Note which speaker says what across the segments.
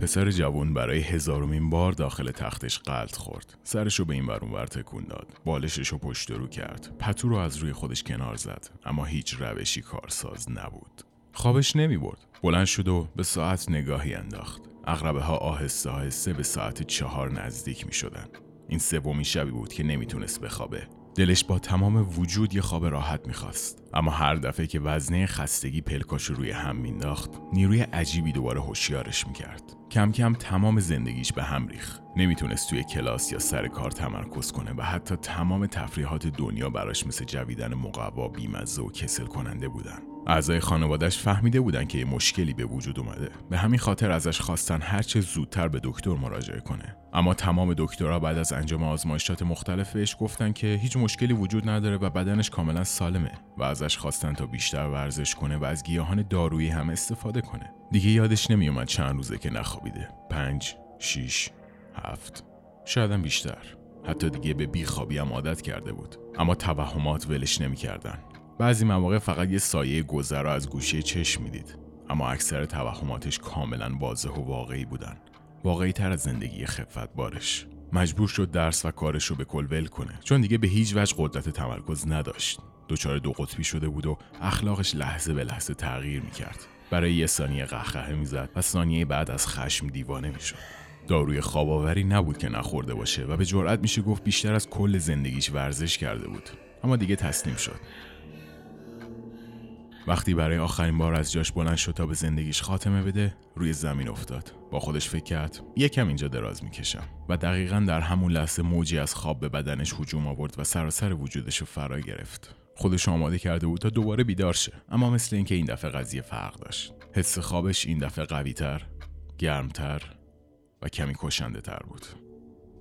Speaker 1: پسر جوان برای هزارمین بار داخل تختش قلط خورد. سرشو به این ور اونور تکون داد. بالششو پشت رو کرد. پتو رو از روی خودش کنار زد. اما هیچ روشی کارساز نبود. خوابش نمی برد. بلند شد و به ساعت نگاهی انداخت. اغربه ها آهسته آهسته به ساعت چهار نزدیک می شدن. این سومین شبی بود که نمی‌تونست بخوابه. دلش با تمام وجود یه خواب راحت می‌خواست. اما هر دفعه که وزنه خستگی پلکاش رو روی هم مینداخت نیروی عجیبی دوباره هوشیارش می‌کرد. کم کم تمام زندگیش به هم ریخ نمی‌تونست توی کلاس یا سر کار تمرکز کنه و حتی تمام تفریحات دنیا براش مثل جویدن مقوا بیمزه و کسل کننده بودن. اعضای خانوادش فهمیده بودن که یه مشکلی به وجود اومده. به همین خاطر ازش خواستن هرچه زودتر به دکتر مراجعه کنه. اما تمام دکترها بعد از انجام آزمایشات مختلف بهش گفتن که هیچ مشکلی وجود نداره و بدنش کاملا سالمه و ازش خواستن تا بیشتر ورزش کنه و از گیاهان دارویی هم استفاده کنه. دیگه یادش نمیومد چند روزه که نخوابیده. پنج شیش هفت شایدم بیشتر. حتی دیگه به بیخوابی هم عادت کرده بود. اما توهمات ولش نمی‌کردن. بعضی مواقع فقط یه سایه گذر از گوشه چشم می‌دید. اما اکثر توهماتش کاملا واضح و واقعی بودن. واقعی تر از زندگی خفت بارش. مجبور شد درس و کارش رو به کل ول کنه چون دیگه به هیچ وجه قدرت تمرکز نداشت. دچار دو قطبی شده بود و اخلاقش لحظه به لحظه تغییر می‌کرد. برای یه ثانیه قهقهه می‌زد و ثانیه بعد از خشم دیوانه می‌شد. داروی خواباوری نبود که نخورده باشه و به جرئت میشه گفت بیشتر از کل زندگیش ورزش کرده بود. اما دیگه تسلیم شد. وقتی برای آخرین بار از جاش بلند شد تا به زندگیش خاتمه بده روی زمین افتاد. با خودش فکر کرد یکم اینجا دراز می‌کشم. و دقیقا در همون لحظه موجی از خواب به بدنش هجوم آورد و سراسر وجودش رو فرا گرفت. خودش آماده کرده بود تا دوباره بیدار شه. اما مثل اینکه این دفعه قضیه فرق داشت. حس خوابش این دفعه قویتر گرمتر و کمی کشنده تر بود.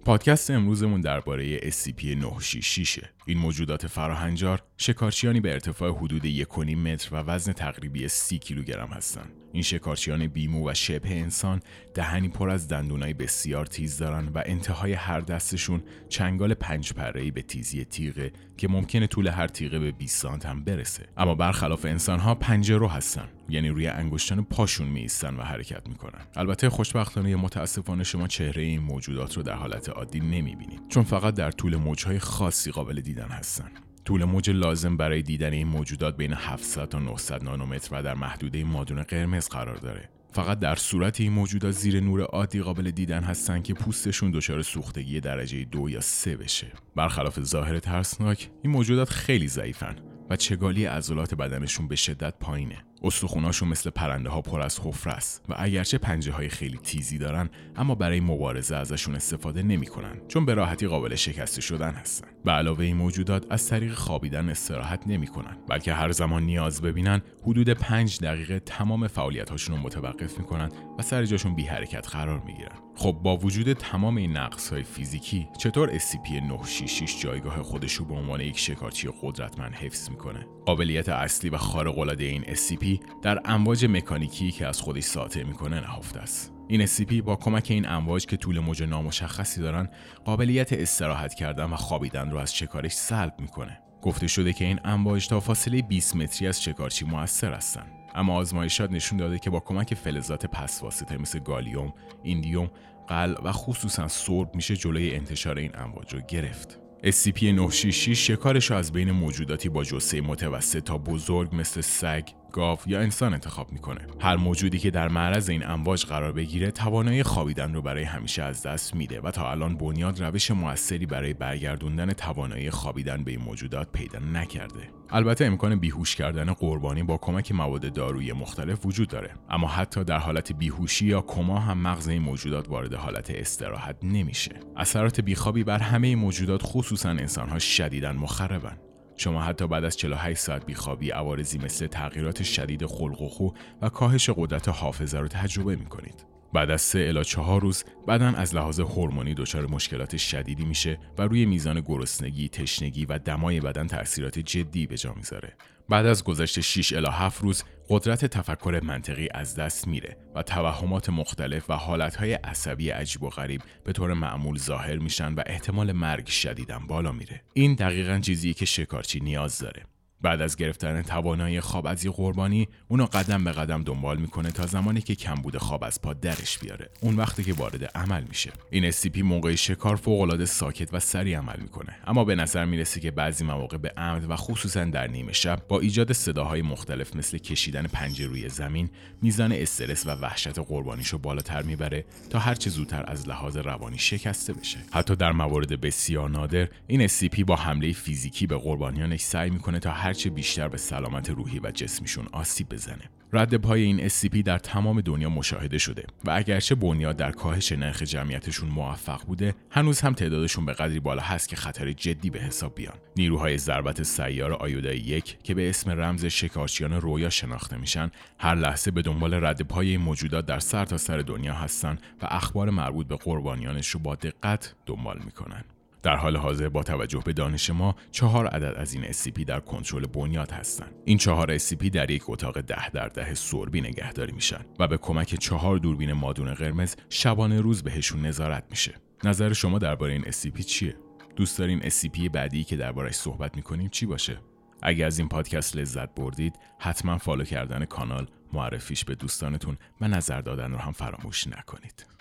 Speaker 1: پادکست امروزمون درباره SCP-966 این موجودات فراهنجار شکارچیانی به ارتفاع حدود 1.5 متر و وزن تقریبی 30 کیلوگرم هستند. این شکارچیان بیمو و شبه انسان دهنی پر از دندونای بسیار تیز دارن و انتهای هر دستشون چنگال پنج پره‌ای به تیزی تیغه که ممکنه طول هر تیغه به 20 سانت هم برسه. اما برخلاف انسانها پنجه رو هستن یعنی روی انگشتان پاشون میایستن و حرکت می‌کنن. البته خوشبختانه متاسفانه شما چهره این موجودات رو در حالت عادی نمی‌بینید چون فقط در طول موجهای خاصی قابل دیدن هستن. طول موج لازم برای دیدن این موجودات بین 700 تا 900 نانومتر و در محدوده مادون قرمز قرار داره. فقط در صورت این موجودات زیر نور عادی قابل دیدن هستن که پوستشون دچار سوختگی درجه دو یا سه بشه. برخلاف ظاهر ترسناک، این موجودات خیلی ضعیفن و چگالی عضلات بدنشون به شدت پایینه. استخوناشون مثل پرنده ها پر از حفره است و اگرچه پنجه های خیلی تیزی دارن اما برای مبارزه ازشون استفاده نمی‌کنن چون به راحتی قابل شکسته شدن هستن. به علاوه این موجودات از طریق خوابیدن استراحت نمی‌کنن بلکه هر زمان نیاز ببینن حدود پنج دقیقه تمام فعالیت هاشون رو متوقف می‌کنن و سر جاشون بی حرکت قرار می‌گیرن. خب با وجود تمام این نقص های فیزیکی چطور SCP-966 جایگاه خودش رو به عنوان یک شکارچی قدرتمند حفظ می‌کنه؟ قابلیت اصلی و خارق العاده این SCP در امواج مکانیکی که از خودش ساطع می‌کنه نهفته است. این SCP با کمک این امواج که طول موج نامشخصی دارن قابلیت استراحت کردن و خوابیدن رو از شکارش سلب می‌کنه. گفته شده که این امواج تا فاصله 20 متری از شکارچی موثر هستند اما آزمایشات نشون داده که با کمک فلزات پسواسطه مثل گالیوم، ایندیوم، قل و خصوصا سرب میشه جلوی انتشار این امواج رو گرفت. SCP-966 شکارش از بین موجوداتی با جثه متوسط تا بزرگ مثل سگ، گاو یا انسان انتخاب می‌کنه. هر موجودی که در معرض این امواج قرار بگیره توانایی خوابیدن رو برای همیشه از دست میده و تا الان بنیاد روش موثری برای برگردوندن توانایی خوابیدن به این موجودات پیدا نکرده. البته امکان بیهوش کردن قربانی با کمک مواد دارویی مختلف وجود داره اما حتی در حالت بیهوشی یا کما هم مغز این موجودات وارد حالت استراحت نمیشه اثرات بیخوابی بر همه موجودات خصوصا انسانها شدیدا مخربن شما حتی بعد از 48 ساعت بیخوابی عوارضی مثل تغییرات شدید خلق و خو و کاهش قدرت حافظه رو تجربه می کنید. بعد از سه الا چهار روز بدن از لحاظ هورمونی دچار مشکلات شدیدی میشه و روی میزان گرسنگی، تشنگی و دمای بدن تاثیرات جدی به جا می‌ذاره. بعد از گذشت 6 الی 7 روز قدرت تفکر منطقی از دست میره و توهمات مختلف و حالتهای عصبی عجیب و غریب به طور معمول ظاهر میشن و احتمال مرگ شدیدن بالا میره. این دقیقا چیزی که شکارچی نیاز داره. بعد از گرفتن توانایی خواب از یه قربانی اونو قدم به قدم دنبال می‌کنه تا زمانی که کمبود خواب از پا درش بیاره. اون وقتی که وارد عمل میشه. این SCP موقع شکار فوق العاده ساکت و سریع عمل می‌کنه. اما به نظر می‌رسه که بعضی مواقع به عمد و خصوصا در نیمه شب با ایجاد صداهای مختلف مثل کشیدن پنجه روی زمین میزان استرس و وحشت قربانیشو بالاتر می‌بره تا هرچه زودتر از لحاظ روانی شکسته بشه. حتی در موارد بسیار نادر این SCP با حمله فیزیکی به قربانیانش سعی می‌کنه تا هرچه بیشتر به سلامت روحی و جسمیشون آسیب بزنه. رد پای این SCP در تمام دنیا مشاهده شده و اگرچه بنیاد در کاهش نرخ جمعیتشون موفق بوده هنوز هم تعدادشون به قدری بالا هست که خطر جدی به حساب بیان نیروهای ضربت سیار آیودای یک که به اسم رمز شکارچیان رویا شناخته میشن هر لحظه به دنبال رد پای موجودات در سرتاسر سر دنیا هستن و اخبار مربوط به قربانیانش رو با دقت دنبال می‌کنن در حال حاضر با توجه به دانش ما چهار عدد از این SCP در کنترل بنیاد هستند. این چهار SCP در یک اتاق ده در ده سوربی نگهداری میشن و به کمک چهار دوربین مادون قرمز شبانه روز بهشون نظارت میشه. نظر شما درباره این SCP چیه؟ دوست دارین SCP بعدی که دربارش صحبت می‌کنیم چی باشه؟ اگر از این پادکست لذت بردید حتما فالو کردن کانال معرفیش به دوستانتون و نظر دادن رو هم فراموش نکنید.